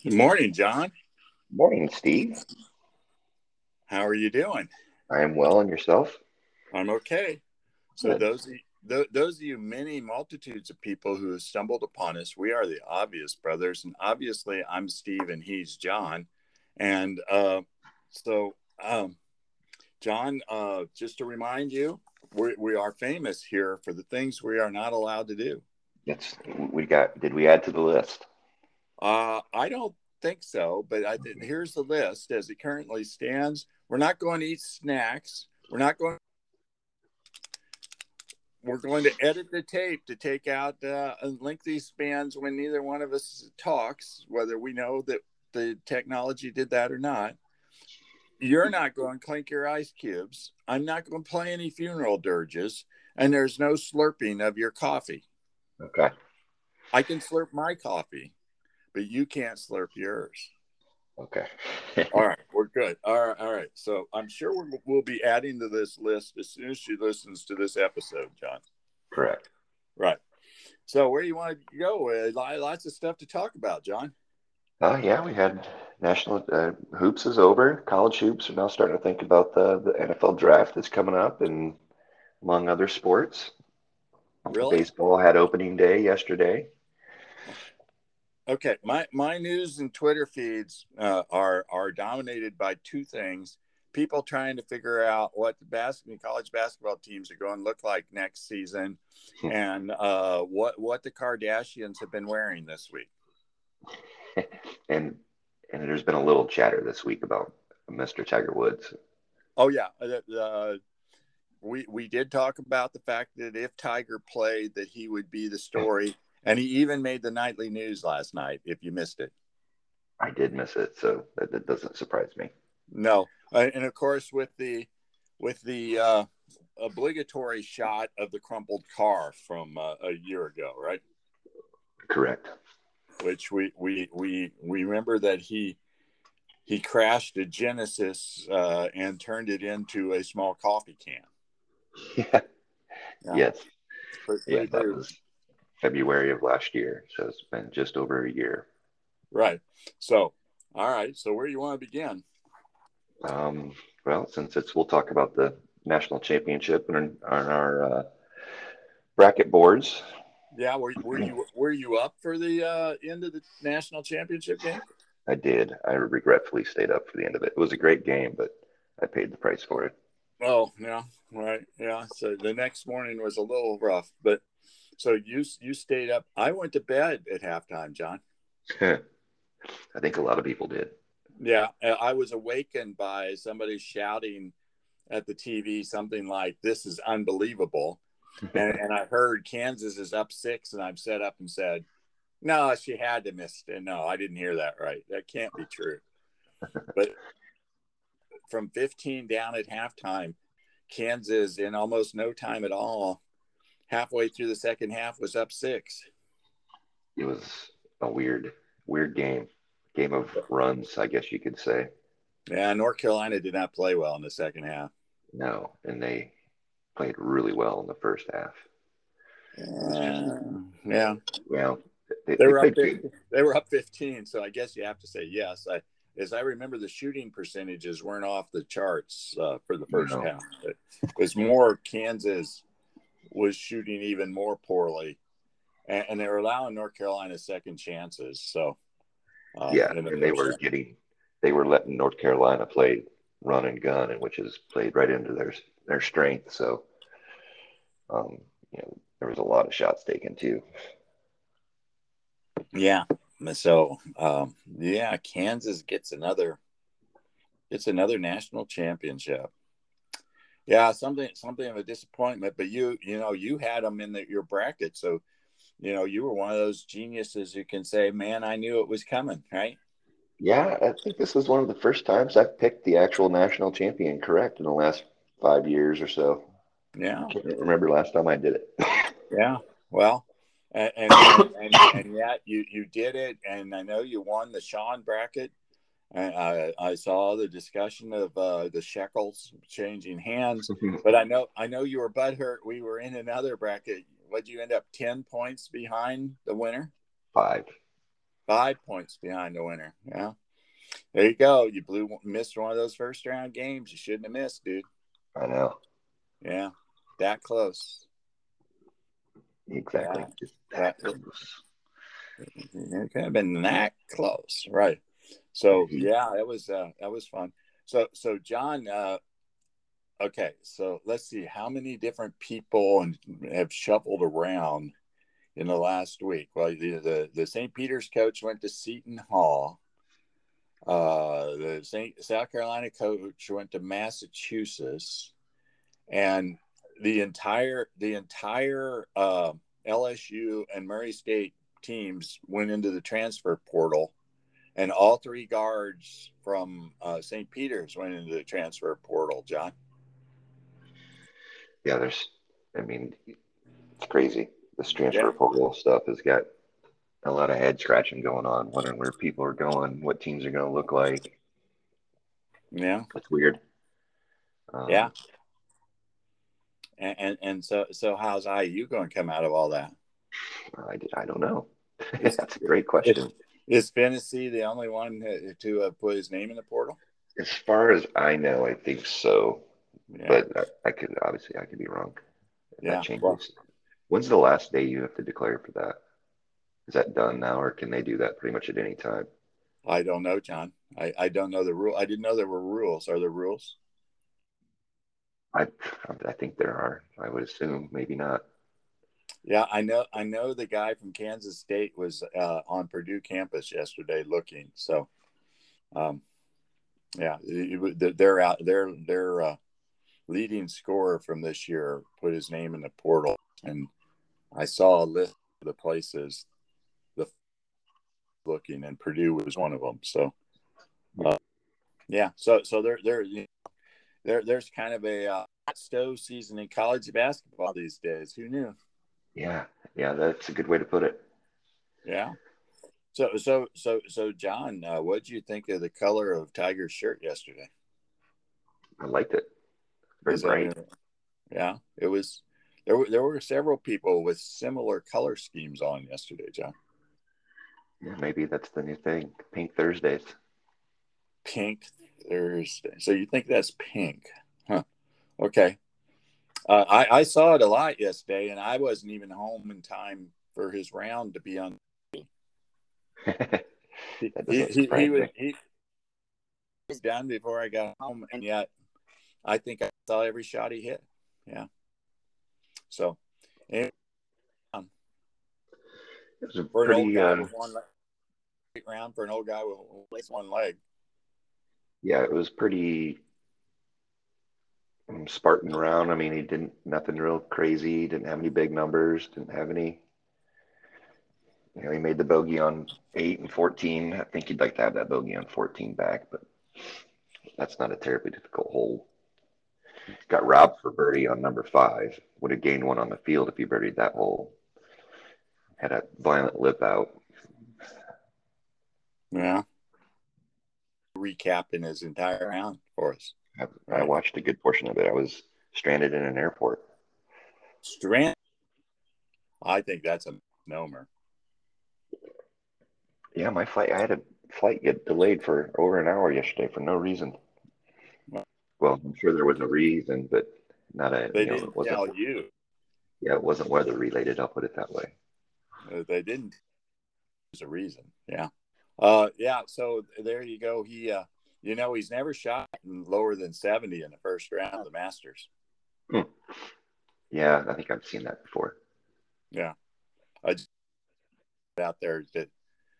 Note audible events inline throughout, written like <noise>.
Good morning, John. Morning, Steve. How are you doing? I am well, and yourself? I'm okay. So Good. those of you, th- those of you many multitudes of people who have stumbled upon us, we are the obvious brothers, and obviously I'm Steve and he's John, and uh, so um, John, uh, just to remind you, we, we are famous here for the things we are not allowed to do. It's we got. Did we add to the list? Uh, I don't think so, but I think here's the list as it currently stands. We're not going to eat snacks. We're not going. We're going to edit the tape to take out uh, lengthy spans when neither one of us talks, whether we know that the technology did that or not. You're not <laughs> going to clink your ice cubes. I'm not going to play any funeral dirges, and there's no slurping of your coffee. Okay. I can slurp my coffee, but you can't slurp yours. Okay. <laughs> All right, we're good. All right, all right. So I'm sure we're, we'll be adding to this list as soon as she listens to this episode, John. Correct. Right. So where do you want to go? Uh, lots of stuff to talk about, John. Uh, yeah, we had national uh, hoops is over. College hoops are now starting to think about the the NFL draft that's coming up, and among other sports. Really? Baseball had opening day yesterday. Okay. My my news and Twitter feeds uh, are are dominated by two things: people trying to figure out what the basketball college basketball teams are going to look like next season, Hmm. and uh, what what the Kardashians have been wearing this week. <laughs> and and there's been a little chatter this week about Mr. Tiger Woods. Oh yeah, uh, uh, we we did talk about the fact that if Tiger played, that he would be the story, and he even made the nightly news last night. If you missed it, I did miss it, so that, that doesn't surprise me. no, uh, and of course with the with the uh, obligatory shot of the crumpled car from uh, a year ago, right? Correct. Which we we we we remember that he he crashed a Genesis uh, and turned it into a small coffee can. <laughs> Yeah. Yeah. Yes. Pretty- Yeah, that was February of last year, so it's been just over a year. Right. So, all right. So, where do you want to begin? Um, well, since it's, we'll talk about the national championship and on our uh, bracket boards. Yeah. Were, were you were you up for the uh, end of the national championship game? I did. I regretfully stayed up for the end of it. It was a great game, but I paid the price for it. Oh, yeah. Right. Yeah. So the next morning was a little rough, but so you you stayed up. I went to bed at halftime, John. <laughs> I think a lot of people did. Yeah, I was awakened by somebody shouting at the TV something like "This is unbelievable," <laughs> and, and I heard Kansas is up six, and I'm set up and said, "No, she had to miss." And no, I didn't hear that right. That can't be true. <laughs> But from 15 down at halftime, Kansas in almost no time at all, halfway through the second half, was up six. It was a weird, weird game. Game of runs, I guess you could say. Yeah, North Carolina did not play well in the second half. No, and they played really well in the first half. Uh, yeah, Well, they, they they were up. played 15, they were up 15, so I guess you have to say yes. I, as I remember, the shooting percentages weren't off the charts uh, for the first No. half. It was more Kansas was shooting even more poorly, and, and they were allowing North Carolina second chances. So, uh, yeah, and they were getting, they were letting North Carolina play run and gun, and which is played right into their their strength. So, um, you know, there was a lot of shots taken too. Yeah. So, um, yeah, Kansas gets another. It's another national championship. Yeah, something something of a disappointment, but you you know you had them in the, your bracket, so you know you were one of those geniuses who can say, "Man, I knew it was coming." Right? Yeah, I think this is one of the first times I've picked the actual national champion correct in the last five years or so. Yeah, I can't remember last time I did it. <laughs> yeah. Well, and and, and, and, and yet you you did it, and I know you won the Sean bracket. And I, I saw the discussion of uh, the shekels changing hands, <laughs> but I know I know you were butthurt. We were in another bracket. Would you end up ten points behind the winner? Five. Five points behind the winner. Yeah. There you go. You blew missed one of those first round games. You shouldn't have missed, dude. I know. Yeah. That close. Exactly. Yeah. Just that Yeah. close. It could have been that close, right? So yeah, that was uh, that was fun. So so John, uh, okay, so let's see how many different people and have shuffled around in the last week. Well, the the, the St. Peter's coach went to Seton Hall. Uh, the St. South Carolina coach went to Massachusetts, and the entire the entire uh, LSU and Murray State teams went into the transfer portal, and all three guards from uh, St. Peter's went into the transfer portal. John, Yeah, there's. I mean, it's crazy. This transfer Yeah. portal stuff has got a lot of head scratching going on, wondering where people are going, what teams are going to look like. yeah, that's weird. Um, yeah, and, and and so so how's IU going to come out of all that? I, I don't know. <laughs> That's a great question. Is Fantasy the only one to have put his name in the portal? As far as I know, I think so, Yeah, but I, I could obviously I could be wrong. Yeah, that changes. well- When's the last day you have to declare for that? Is that done now, or can they do that pretty much at any time? I don't know, John. I, I don't know the rule. I didn't know there were rules. Are there rules? I I think there are. I would assume maybe not. Yeah, I know. I know the guy from Kansas State was uh, on Purdue campus yesterday looking. So, um, yeah, they're out. Their their uh, leading scorer from this year put his name in the portal, and I saw a list of the places the looking, and Purdue was one of them. So, uh, yeah, so so there there you know, there there's kind of a uh, stove season in college basketball these days. Who knew? Yeah, yeah, that's a good way to put it. Yeah. So so so so John, uh, what did you think of the color of Tiger's shirt yesterday? I liked it. Very Is bright. yeah, it was. There were there were several people with similar color schemes on yesterday, John. Yeah, maybe that's the new thing. Pink Thursdays. Pink Thursday. So you think that's pink? Huh. Okay. Uh, I I saw it a lot yesterday, and I wasn't even home in time for his round to be on. <laughs> He, he, he, was he was done before I got home, and yet I think I saw every shot he hit. Yeah. So, and It was a for pretty, guy um, one leg, round for an old guy with one leg. yeah, it was pretty um, Spartan round. I mean, he didn't nothing real crazy. Didn't have any big numbers. Didn't have any. You know, he made the bogey on eight and fourteen. I think he'd like to have that bogey on fourteen back, but that's not a terribly difficult hole. Got robbed for birdie on number five. Would have gained one on the field if he birdied that hole. Had a violent lip out. Yeah. Recapping his entire round for us. I, I watched a good portion of it. I was stranded in an airport. Strand. I think that's a nomer. Yeah, my flight. I had a flight get delayed for over an hour yesterday for no reason. Well, I'm sure there was a reason, but not a. They you know, didn't it wasn't, tell you. Yeah, it wasn't weather related. I'll put it that way. Uh, They didn't. There's a reason. Yeah. Uh, yeah. So there you go. He, uh, you know, he's never shot lower than 70 in the first round of the Masters. Yeah, I think I've seen that before. Yeah. I just out there that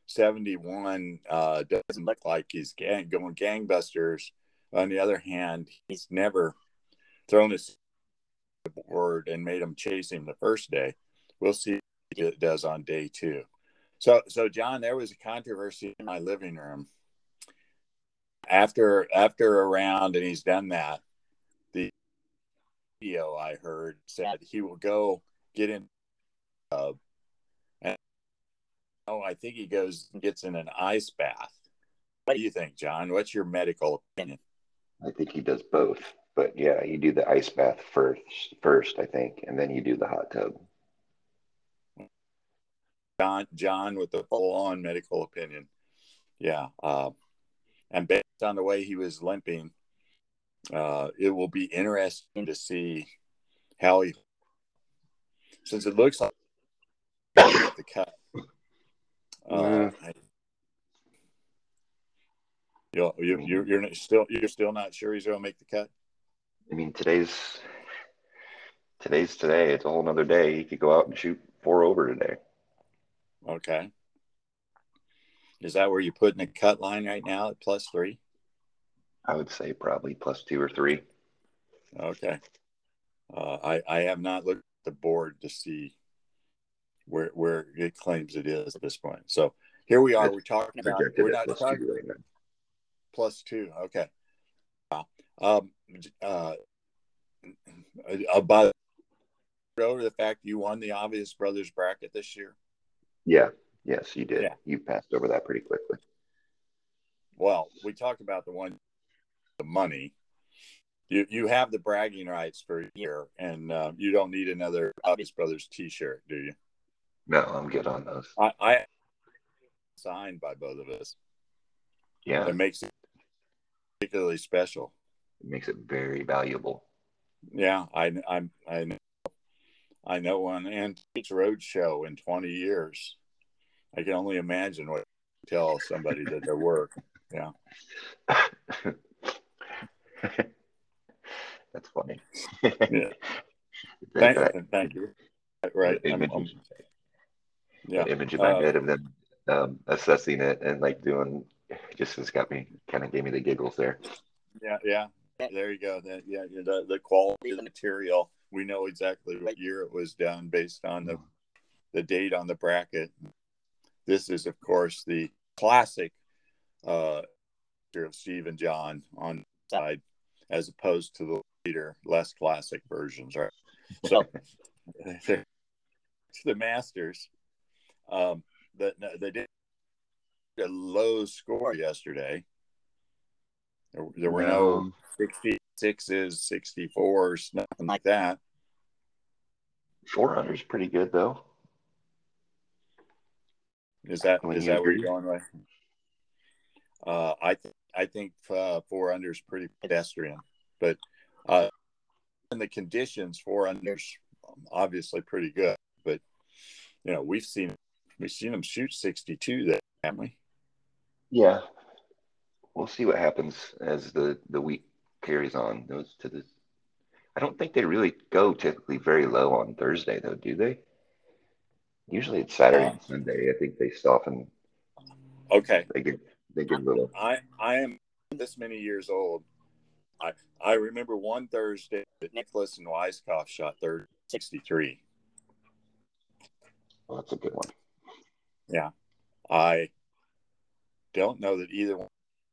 71 uh, doesn't look like he's gang, going gangbusters. On the other hand, he's never thrown his board and made him chase him the first day. We'll see what it does on day two. So, so John, there was a controversy in my living room after after a round, and he's done that. The video I heard said he will go get in uh, and oh, I think he goes and gets in an ice bath. What do you think, John? What's your medical opinion? I think he does both. But yeah, you do the ice bath first, first I think, and then you do the hot tub. John, John with the full on medical opinion. Yeah. Uh, and based on the way he was limping, uh, it will be interesting to see how he, since it looks like <coughs> the cut. Uh, you you you're, you're still you're still not sure he's going to make the cut. I mean, today's today's today. It's a whole nother day. He could go out and shoot four over today. Okay. Is that where you're putting the cut line right now at plus three? I would say probably plus two or three. Okay. Uh, I I have not looked at the board to see where where it claims it is at this point. So here we are. We're talking about we're not talking two right plus two. Okay. Wow. Um. Uh. About over the fact you won the obvious brothers bracket this year. Yeah. Yes, you did. Yeah. You passed over that pretty quickly. Well, we talked about the one, the money. You you have the bragging rights for a year, and uh, you don't need another Obvious Brothers T-shirt, do you? No, I'm good on those. I, I signed by both of us. Yeah, it makes it particularly special. It makes it very valuable. Yeah, I I I know I know one Antiques Road show in 20 years. I can only imagine what tell somebody that their work. Yeah. <laughs> That's funny. yeah. <laughs> Thank, thank you. Right. I'm, I'm, yeah. image in my uh, head of them um, assessing it and like doing just has got me kind of gave me the giggles there. Yeah, yeah. There you go. That, yeah, the the quality of the material. We know exactly what year it was done based on the the date on the bracket. This is, of course, the classic uh, of Steve and John on side, as opposed to the later, less classic versions, right? So, <laughs> <laughs> the Masters, um, the, they did a low score yesterday. There, there were no 66s, 64s, nothing like that. 400 is pretty good, though. Is that is that where you're going with? Uh, I th- I think uh, four under is pretty pedestrian, but uh, in the conditions, four unders obviously pretty good. But you know, we've seen we've seen them shoot 62 that haven't we? Yeah, we'll see what happens as the the week carries on. Those to the, I don't think they really go typically very low on Thursday, though, do they? Usually it's Saturday uh, and Sunday. I think they soften. Okay. They get they get a little. I I am this many years old. I I remember one Thursday that Nicklaus and Weiskopf shot third sixty three. Well, that's a good one. Yeah, I don't know that either one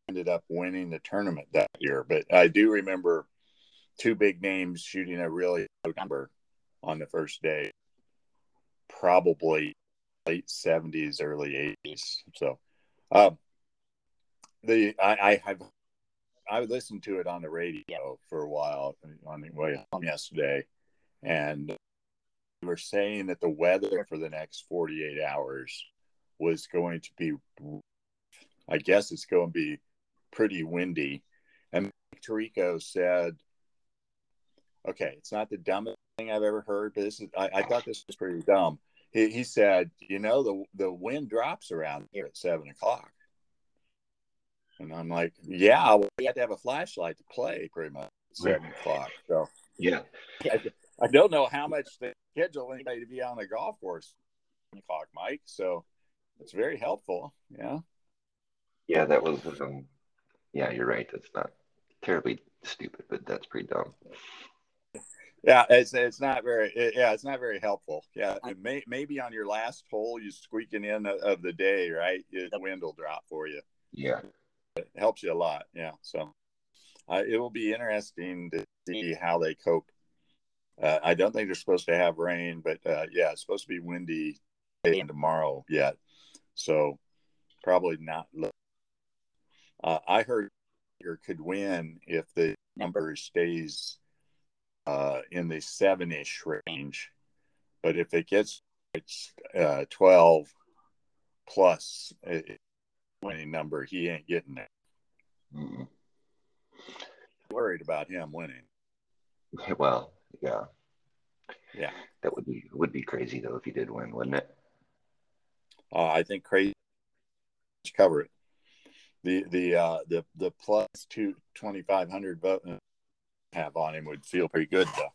ended up winning the tournament that year, but I do remember two big names shooting a really low number on the first day probably late 70s, early 80s. So, um, the I, I have I listened to it on the radio for a while on the way home yesterday, and we were saying that the weather for the next 48 hours was going to be, I guess it's going to be pretty windy. And Tirico said, okay, it's not the dumbest thing I've ever heard, but this is, I, I thought this was pretty dumb he, he said, you know, the the wind drops around here at seven o'clock. And I'm like, yeah, we had to have a flashlight to play pretty much seven o'clock. So yeah, I, I, don't know how much they schedule anybody to be on the golf course seven o'clock, Mike. So it's very helpful. Yeah. Yeah, that was. Um, yeah, you're right. That's not terribly stupid, but that's pretty dumb yeah, it's it's not very it, yeah, it's not very helpful. Yeah, may, maybe on your last hole, you squeaking in of the day, right? The wind will drop for you. Yeah, it helps you a lot. Yeah, so uh, it will be interesting to see how they cope. Uh, I don't think they're supposed to have rain, but uh, yeah, it's supposed to be windy and tomorrow yet, so probably not. Uh, I heard you could win if the number stays uh, in the seven ish range. But if it gets it's uh, 12 plus winning number, he ain't getting it. mm Worried about him winning. <laughs> Well, yeah. Yeah. That would be would be crazy though if he did win, wouldn't it? Uh, I think crazy cover it. The the uh, the the plus two twenty five hundred vote uh, have on him would feel pretty good though.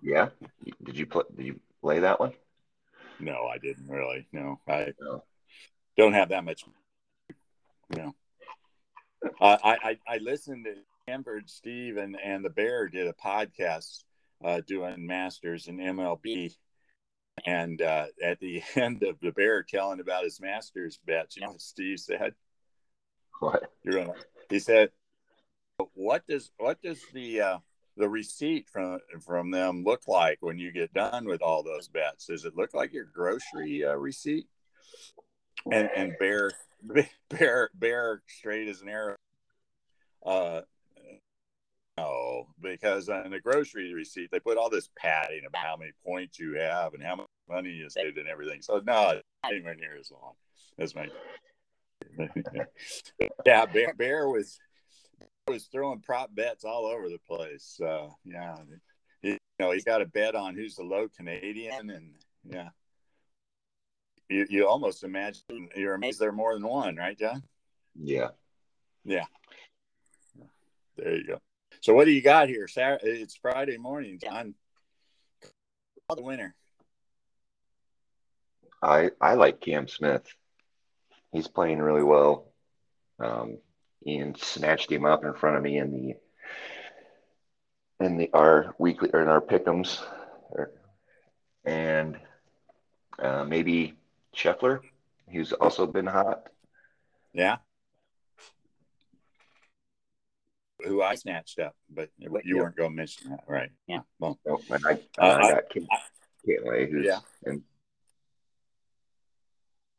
Yeah. Did you play? Did you play that one? No, I didn't really. No, I no. don't have that much. You know, uh, I, I I listened to Hanford Steve and and the Bear did a podcast uh, doing Masters in MLB, and uh, at the <laughs> end of the Bear telling about his Masters bet, you know, Steve said, "What you're gonna?" He said, "What does what does the uh, the receipt from from them look like when you get done with all those bets? Does it look like your grocery uh, receipt? And and bear <laughs> bear bear straight as an arrow. Uh, no, because on the grocery receipt they put all this padding about how many points you have and how much money you saved and everything. So no, anywhere near as long as my. <laughs> yeah, bear, bear was was throwing prop bets all over the place. Uh, yeah, he, you know, he got a bet on who's the low Canadian, and yeah, you you almost imagine you're amazed there are more than one, right, John? Yeah, yeah. There you go. So what do you got here? Saturday, it's Friday morning, John. The winner. I I like Cam Smith. He's playing really well. Um, and snatched him up in front of me in the in the our weekly or in our pickums, and uh, maybe Scheffler, who's also been hot. Yeah. Who I snatched up, but you yeah. weren't going to mention that, right? Yeah. Well, no, and I, uh, I got Cantlay, who's yeah. and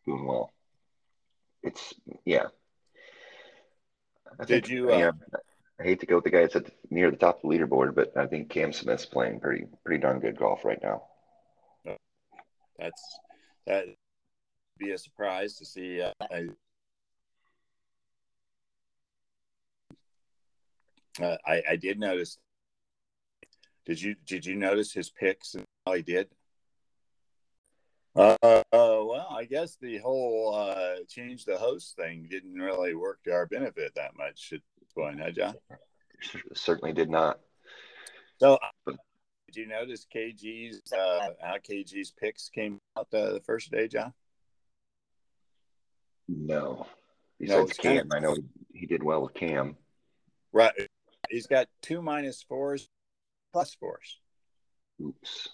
doing well. It's yeah, I Did you? Uh, yeah, I hate to go with the guy that's at the, near the top of the leaderboard, but I think Cam Smith's playing pretty pretty darn good golf right now. That's that be a surprise to see. Uh, I, uh, I, I did notice. Did you did you notice his picks and how he did? Uh, uh, well, I guess the whole uh, change the host thing didn't really work to our benefit that much at this point, huh, John? Certainly did not. So, uh, did you notice KG's uh, how KG's picks came out uh, the first day, John? No. Besides no, Cam, kind of, I know he did well with Cam. Right. He's got two minus fours, plus fours. Oops.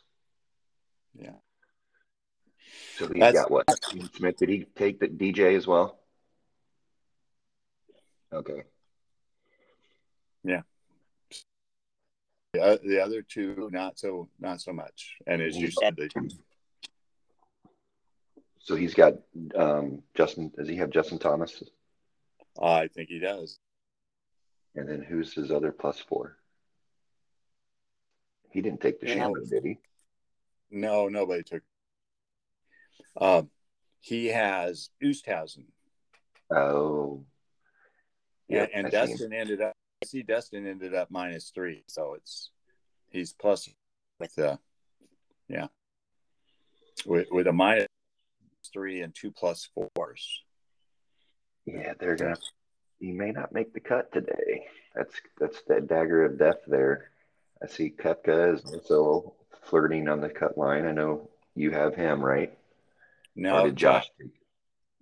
Yeah. So he That's, got what? Smith, did he take the DJ as well? Okay. Yeah. The, the other two, not so, not so much. And as you said, they, so he's got um, Justin. Does he have Justin Thomas? I think he does. And then who's his other plus four? He didn't take the no. did he? No, nobody took um, he has Oosthuizen. Oh. Yeah, and I Dustin ended up. I see Dustin ended up minus three, so it's he's plus with uh, yeah, with with a minus three and two plus fours. Yeah, they're gonna. He may not make the cut today. That's that's that dagger of death there. I see Koepka is also flirting on the cut line. I know you have him right. No, did Josh?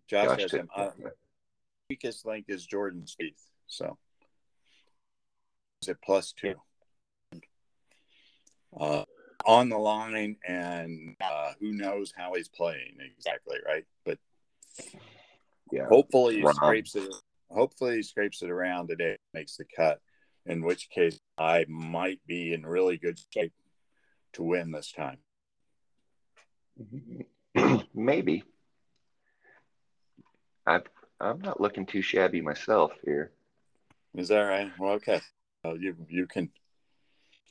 Josh, Josh has him. Uh, weakest link is Jordan Spieth. So is it plus two? Uh, on the line, and uh, who knows how he's playing exactly, right? But yeah, hopefully he scrapes it. Hopefully he scrapes it around today, makes the cut. In which case, I might be in really good shape to win this time. <clears throat> Maybe. I I'm not looking too shabby myself here. Is that right? Well, okay. Well, you you can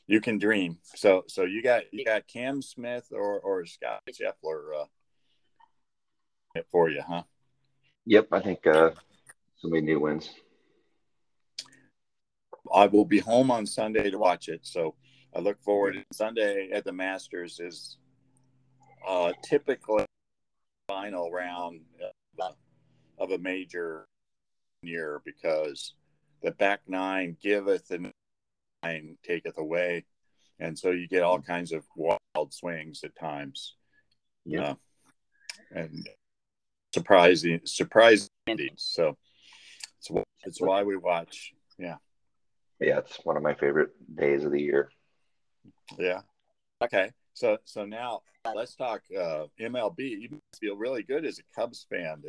you can dream. So so you got you got Cam Smith or or Scott Scheffler uh, for you, huh? Yep, I think uh, somebody new wins. I will be home on Sunday to watch it, so I look forward. Sunday at the Masters is uh, typically final round of a major year because the back nine giveth and nine taketh away, and so you get all kinds of wild swings at times. Yeah, uh, and surprising, surprising. So it's it's why we watch. Yeah, yeah, it's one of my favorite days of the year. Yeah. Okay. So so now let's talk uh, MLB. You feel really good as a Cubs fan.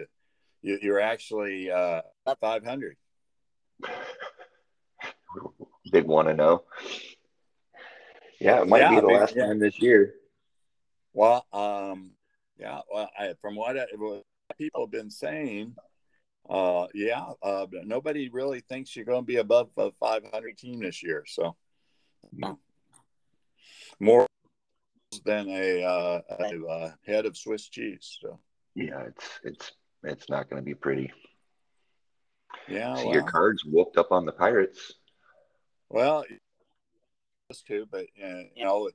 You, are actually uh, 500. Big one to know. Yeah, it might yeah, be the last yeah. time this year. Well, um, yeah. Well, I, from what, I, what people have been saying, uh, yeah, uh, nobody really thinks you're going to be above a 500 team this year. So, no. more than a, uh, a, a head of Swiss cheese. So, yeah, it's it's it's not going to be pretty. Yeah, well, your cards whooped up on the Pirates. Well, those two, but uh, you know,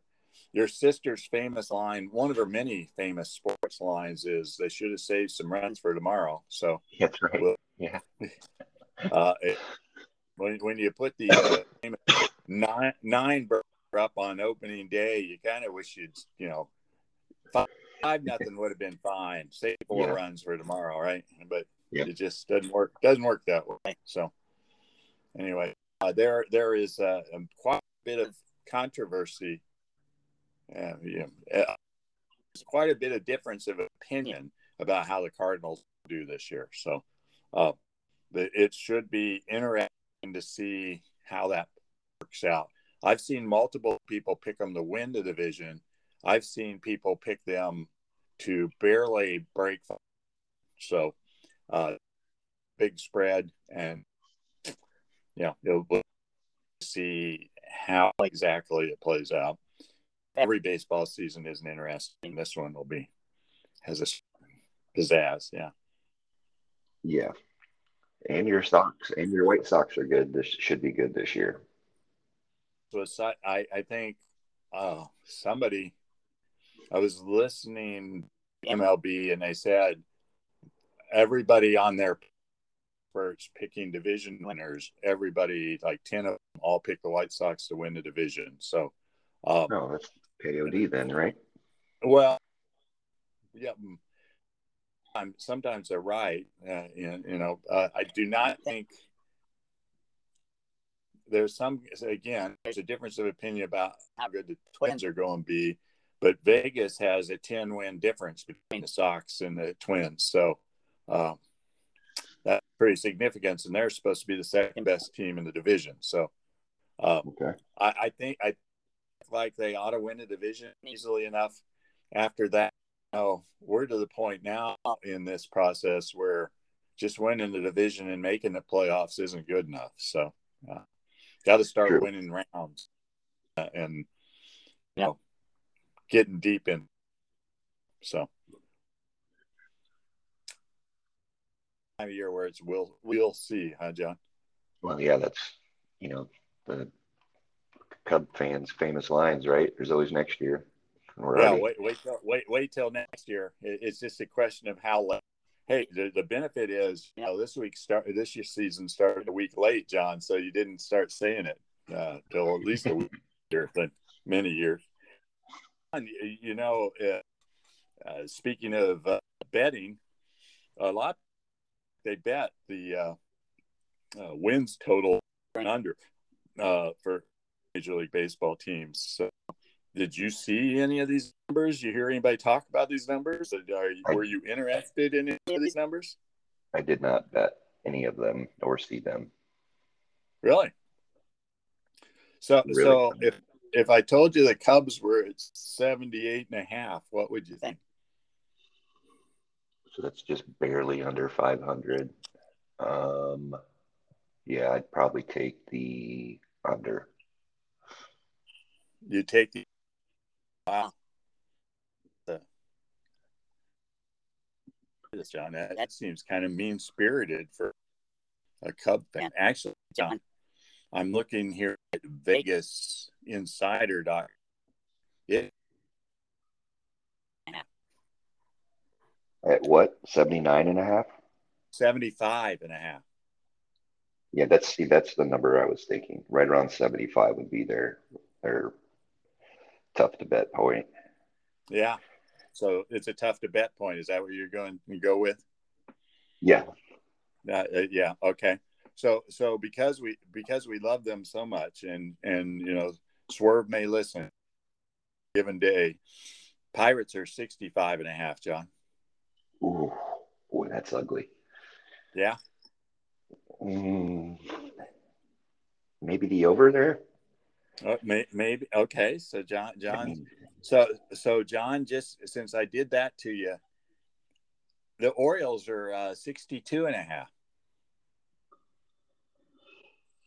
your sister's famous line, one of her many famous sports lines, is "They should have saved some runs for tomorrow." So that's right. We'll, yeah. <laughs> uh, it, when when you put the uh, nine nine up on opening day, you kind of wish you'd you know five, five <laughs> nothing would have been fine. Save four yeah. runs for tomorrow, right? But it just doesn't work. Doesn't work that way. So anyway, uh, there there is uh, quite a bit of controversy. Uh, yeah, uh, there's quite a bit of difference of opinion about how the Cardinals do this year. So uh, it should be interesting to see how that works out. I've seen multiple people pick them to win the division. I've seen people pick them to barely break. So, uh, big spread, and yeah, you'll see how exactly it plays out. Every baseball season isn't interesting. This one will be has a pizzazz. Yeah. Yeah. And your socks and your White Sox are good. This should be good this year. So I, I think uh, somebody, I was listening MLB and they said everybody on their first picking division winners, everybody like 10 of them all picked the White Sox to win the division. So, um, no, that's KOD then, right? Well, yeah. Sometimes they're right. Uh, you, you know, uh, I do not think there's some again there's a difference of opinion about how good the twins are going to be but vegas has a 10 win difference between the sox and the twins. So um, that's pretty significant and they're supposed to be the second best team in the division. So um, okay. I, I, think i like they ought to win the division easily enough after that. Oh we're to the point now in this process where just winning the division and making the playoffs isn't good enough so uh, got to start True. winning rounds uh, and you know getting deep in. So time of year where it's we'll we'll see, huh, John? Well, yeah, that's you know the Cub fans' famous lines, right? There's always next year. yeah, wait, wait, till, wait, wait till next year. It's just a question of how late hey, the, the benefit is, you know, this week start this year season started a week late, John. So you didn't start saying it uh, till at least a week <laughs> than many years. And, you know, uh, uh, speaking of uh, betting, a lot they bet the uh, uh, wins total under for Major League Baseball teams. So did you see any of these numbers? You hear anybody talk about these numbers? Are, were you interested in any of these numbers? I did not bet any of them or see them. Really? So, really? so if if I told you the Cubs were at 78 and a half, what would you think? So that's just barely under 500. Um, yeah, I'd probably take the under. You take the wow. The, this John, that, that seems kind of mean spirited for a Cub fan. Yeah. Actually, John, I'm looking here at Vegas Insider doc. It at what 79 and a half 75 and a half yeah that's see that's the number i was thinking right around 75 would be their their tough to bet point. Yeah. So it's a tough to bet point. Is that what you're going to go with? Yeah. Uh, yeah. Okay. So so because we because we love them so much and and you know swerve may listen. Given day. Pirates are 65 and a half john. Ooh, boy, that's ugly. Yeah. Mm, maybe the over there. Uh, may, maybe okay. So John, John, so so John, just since I did that to you, the Orioles are uh, 62 and a half.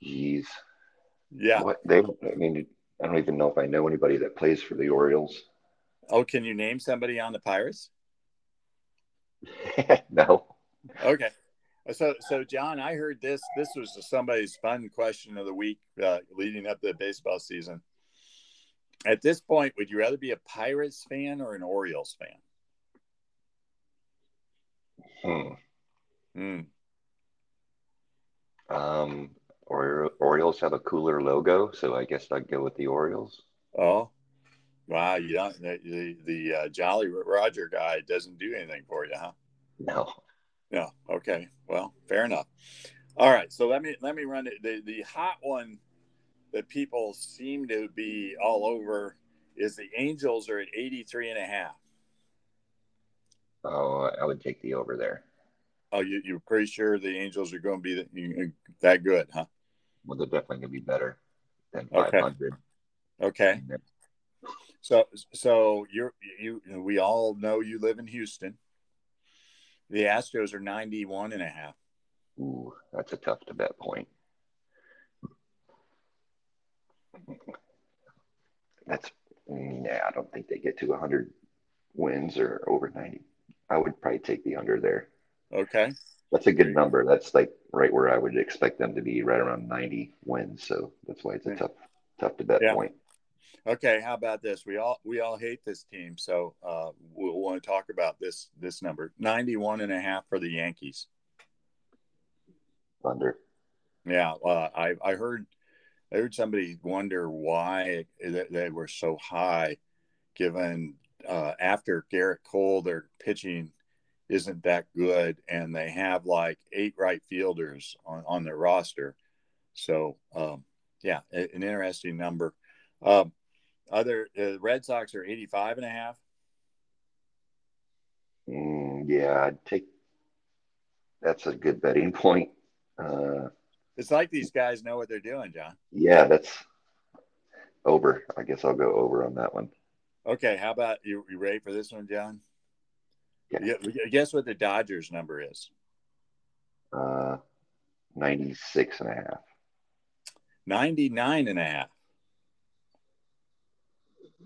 Jeez. Yeah. What they? I mean, I don't even know if I know anybody that plays for the Orioles. Oh, can you name somebody on the Pirates? <laughs> no. Okay. So, so John, I heard this. This was somebody's fun question of the week uh, leading up to the baseball season. At this point, would you rather be a Pirates fan or an Orioles fan? Hmm. Hmm. Um, or Orioles have a cooler logo, so I guess I'd go with the Orioles. Oh, Wow, you don't, the the, the uh, Jolly Roger guy doesn't do anything for you, huh? No. No. Okay. Well, fair enough. All right. So let me let me run it. The the hot one that people seem to be all over is the Angels are at 83 and a half. Oh, I would take the over there. Oh, you, you're pretty sure the Angels are going to be that, that good, huh? Well, they're definitely going to be better than 500. Okay. okay. So, so you're you. We all know you live in Houston. The Astros are 91 and a half. Ooh, that's a tough to bet point. That's yeah. I don't think they get to 100 wins or over 90. I would probably take the under there. Okay. That's a good number. That's like right where I would expect them to be, right around 90 wins. So that's why it's a hmm. tough, tough to bet yeah. point. Okay, how about this? We all we all hate this team, so uh, we'll want to talk about this this number 91 and a half for the Yankees. Thunder. Yeah, uh, I I heard I heard somebody wonder why they were so high, given uh, after Gerrit Cole, their pitching isn't that good, and they have like eight right fielders on, on their roster. So, um, yeah, an interesting number. Um, other uh, Red Sox are 85 and a half. Mm, yeah, I'd take that's a good betting point. Uh, it's like these guys know what they're doing, John. Yeah, that's over. I guess I'll go over on that one. Okay, how about you? You ready for this one, John? Yeah. Guess what the Dodgers number is? Uh, 96 and a half. 99 and a half.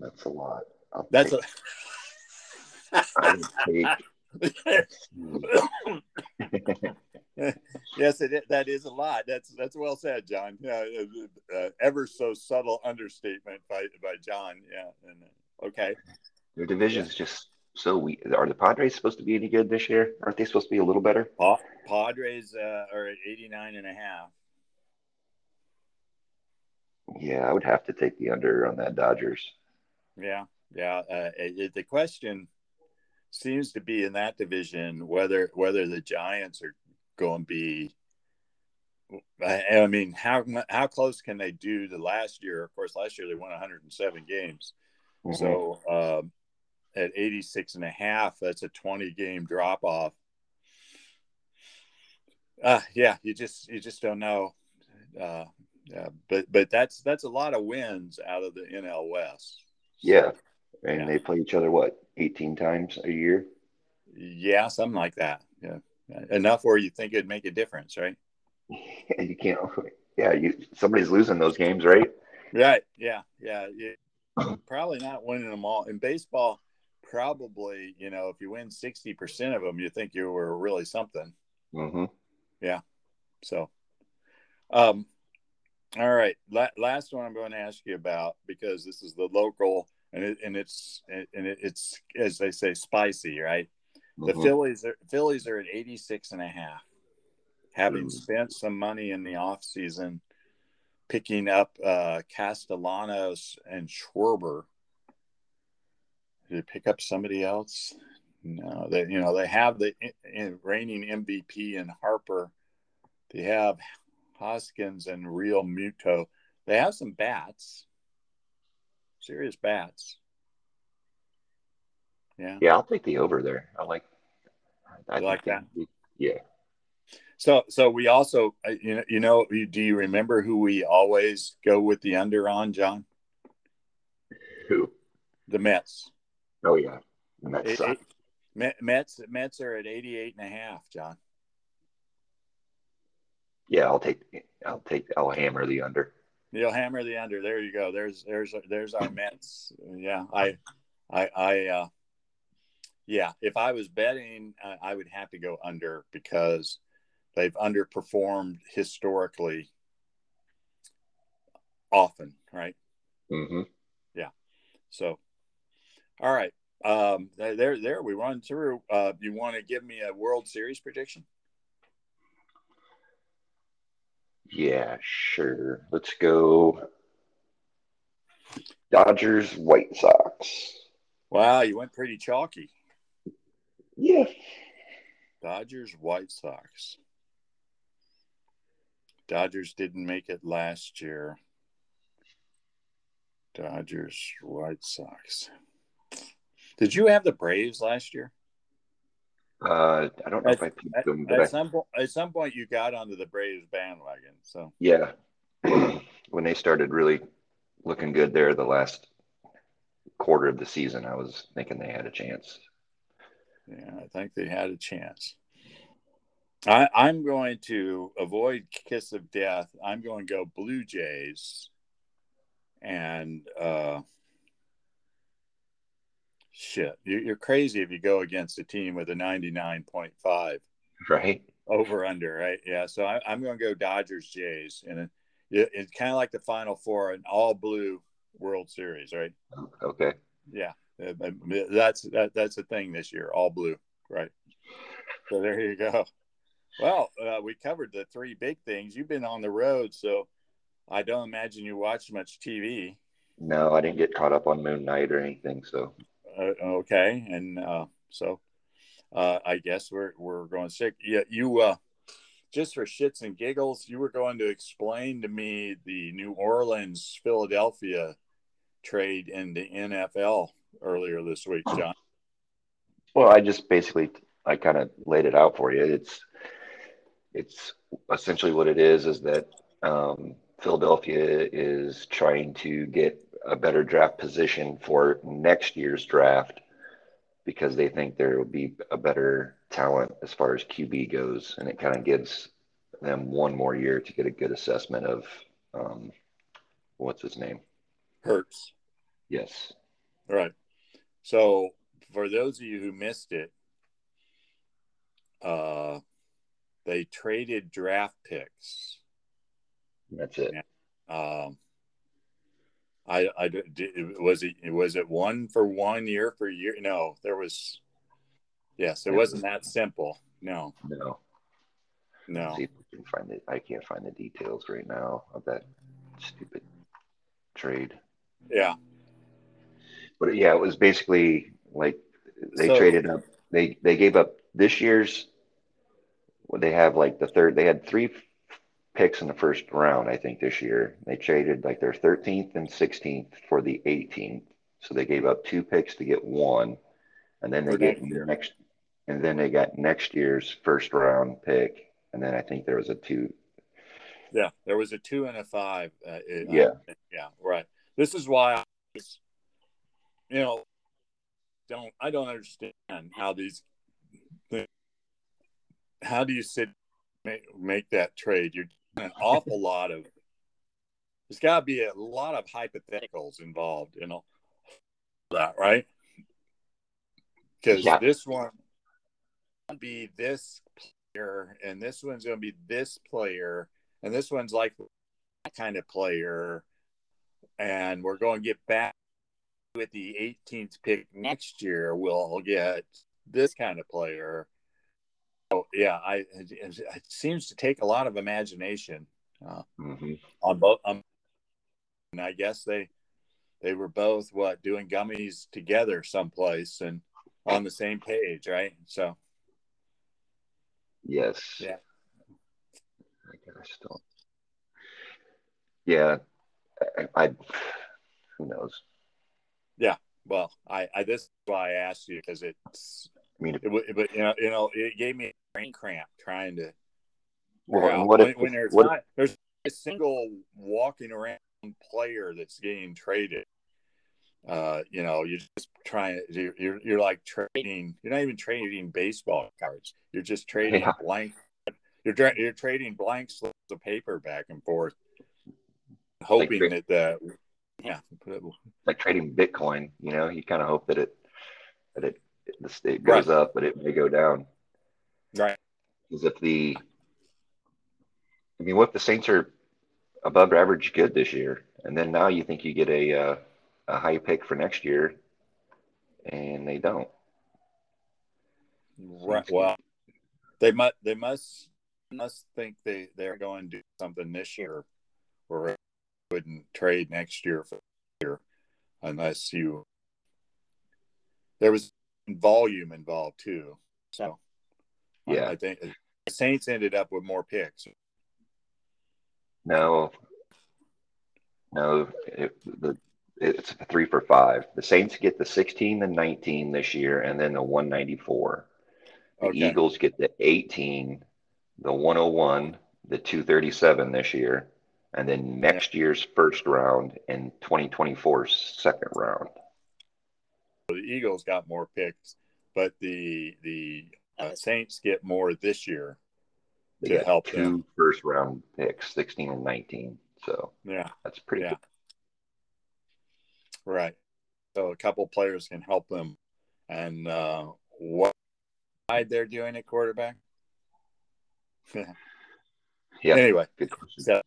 That's a lot. I'll That's take, <laughs> yes, it, that is a lot. That's that's well said, John. Yeah, uh, uh, ever so subtle understatement by by John. Yeah, and, uh, okay. Their division is just so weak. Are the Padres supposed to be any good this year? Aren't they supposed to be a little better? Pa- Padres uh, are at 89 and a half. Yeah, I would have to take the under on that Dodgers. Yeah, yeah. Uh, it, the question seems to be in that division whether whether the Giants are going to be. I mean, how how close can they do to last year? Of course, last year they won 107 games. Mm-hmm. So um, at 86 and a half, that's a 20 game drop off. Uh, yeah, you just you just don't know. Uh, yeah, but but that's that's a lot of wins out of the NL West. Yeah. And yeah. they play each other, what, 18 times a year? Yeah, something like that. Yeah. Enough where you think it'd make a difference, right? <laughs> you can't, yeah, you somebody's losing those games, right? Right. Yeah. Yeah. probably not winning them all in baseball. Probably, you know, if you win sixty percent of them, you think you were really something. Mm-hmm. Yeah. So, um, all right. La- last one I'm going to ask you about because this is the local and it, and it's and it, it's as they say spicy, right? The Mhm. Phillies are Phillies are at 86 and a half. Having Mm. spent some money in the off season picking up uh Castellanos and Schwarber. Did they pick up somebody else? No, they you know they have the i- i- reigning MVP in Harper. They have Hoskins and Realmuto. They have some bats, serious bats. Yeah. Yeah, I'll take the over there. I like. I like think they- Yeah. So, so we also, uh, you know, you know, do you remember who we always go with the under on, John? Who? The Mets. Oh yeah. And that It- it- Mets, Mets are at 88 and a half, John. Yeah, I'll take. I'll take. I'll hammer the under. You'll hammer the under. There you go. There's, there's, there's our Mets. Yeah. I, I, I, uh, yeah. If I was betting, uh, I would have to go under because they've underperformed historically often, right? Mm-hmm. Yeah. So, all right. Um, there, there, there we run through. Uh, you want to give me a World Series prediction? Yeah, sure. Let's go. Dodgers, White Sox. Wow, you went pretty chalky. Yeah. Dodgers, White Sox. Dodgers didn't make it last year. Dodgers, White Sox. Did you have the Braves last year? Uh, I don't know if I picked At, them, but at I, some point, at some point, you got onto the Braves bandwagon. So yeah, <clears throat> when they started really looking good there, the last quarter of the season, I was thinking they had a chance. Yeah, I think they had a chance. I, I'm going to avoid kiss of death. I'm going to go Blue Jays, and uh, shit, you, you're crazy if you go against a team with a 99.5 Right? over under, right? Yeah, so I, I'm going to go Dodgers Jays, and it, it- it's kind of like the Final Four, an all blue World Series, right? Okay. Yeah, uh, that's that, that's the thing this year, all blue, right? So there you go. Well, uh, we covered the three big things. You've been on the road, so I don't imagine you watch much TV. No, I didn't get caught up on Moon Knight or anything. So Uh, okay, and uh, so uh, I guess we're we're going sick. Yeah, you uh, just for shits and giggles, you were going to explain to me the New Orleans Philadelphia trade in the NFL earlier this week, John. Well, I just basically I kind of laid it out for you. It's it's essentially what it is is that um, Philadelphia is trying to get a better draft position for next year's draft because they think there will be a better talent as far as QB goes, and it kind of gives them one more year to get a good assessment of um, what's his name. Hurts. Yes. Right. So for those of you who missed it, uh, they traded draft picks. That's it. Um, I, I did, was it was it one for one year for year? No, there was. Yes, it wasn't that simple. No, No. no. See if we can find it. I can't find the details right now of that stupid trade. Yeah, But yeah, it was basically like they So- traded up. They they gave up this year's. What they have like the third. They had three picks in the first round, I think, this year. They traded like their 13th and 16th for the 18th. So they gave up two picks to get one, and then they get next year. next, and then they got next year's first round pick, and then I think there was a two. yeah. There was a two and a five. Uh, it- uh, Yeah. yeah. Right. This is why I was, you know, don't I don't understand how these. How do you sit make, make that trade? You're an awful lot of there's got to be a lot of hypotheticals involved in all that, right? Because yeah. this one be this player, and this one's going to be this player, and this one's like that kind of player, and we're going to get back with the 18th pick next year. We'll get this kind of player. Oh yeah, I it, it seems to take a lot of imagination uh, mm-hmm. on both. Um, and I guess they they were both what doing gummies together someplace and on the same page, right? So yes, yeah. I guess don't. Yeah, I, I who knows. Yeah, well, I, I this is why I asked you because it's. I mean, it, but you know, you know, it gave me a brain cramp trying to. Well, what when, if, when there's what not, there's a single walking around player that's getting traded. Uh, you know, you're just trying. You're, you're you're like trading. You're not even trading baseball cards. You're just trading yeah. blank. You're you're trading blank slips of paper back and forth, hoping like, that the yeah, like trading Bitcoin. You know, you kind of hope that it that it the state goes right. up, but it may go down. Right. Because if the, I mean, what if the Saints are above average good this year, and then now you think you get a uh, a high pick for next year, and they don't. Right. Well, they must they must must think they they're going to do something this year, or wouldn't trade next year for year unless you there was volume involved too. So yeah, I think the Saints ended up with more picks. No, no, it, the it's three for five. The Saints get the 16 and 19 this year, and then the 194. The okay. Eagles get the 18, the 101, the 237 this year, and then next year's first round and 2024's second round. The Eagles got more picks, but the the uh, Saints get more this year they to help two them. first round picks, 16 and 19. So yeah, that's pretty yeah. good. Right. So a couple players can help them. And uh, what side they're doing at quarterback? <laughs> yeah. Anyway, so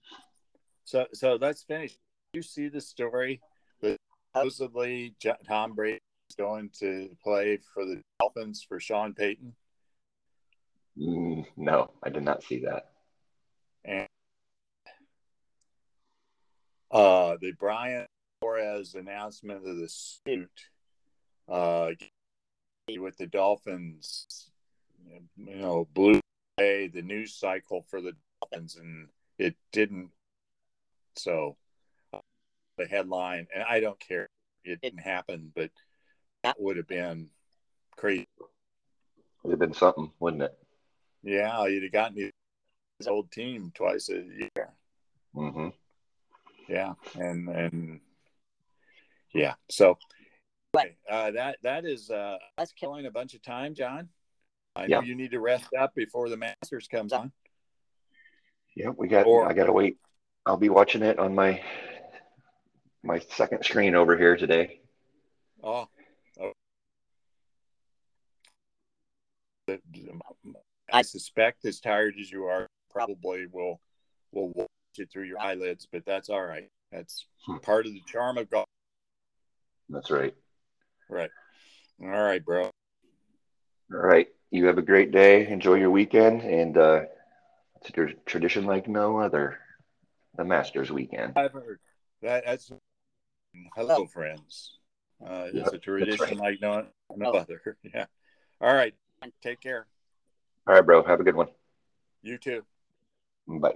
so so let's finish. You see the story that supposedly Tom Brady is going to play for the Dolphins for Sean Payton. Mm, no, I did not see that. And uh, the Brian Flores announcement of the suit uh, with the Dolphins, you know, blew away the news cycle for the Dolphins, and it didn't so the headline, and I don't care, it didn't happen, but that would have been crazy. Would have been something, wouldn't it? Yeah, you'd have gotten his old team twice a year. Mm-hmm. Yeah, and and yeah, so uh, that that is uh, that's killing a bunch of time, John. I know you need to rest up before the Masters comes on. Yeah, we got. Or, I got to wait I'll be watching it on my my second screen over here today. Oh. I suspect as tired as you are, probably will will watch it through your eyelids, but that's all right. That's hmm. part of the charm of golf. That's right. Right. All right, bro. All right. You have a great day. Enjoy your weekend, and uh, it's a tradition like no other the Masters weekend. I've heard that. That's hello, friends. Uh, it's yep, a tradition right. like no, no other. <laughs> Yeah. All right. Take care. All right, bro. Have a good one. You too. Bye.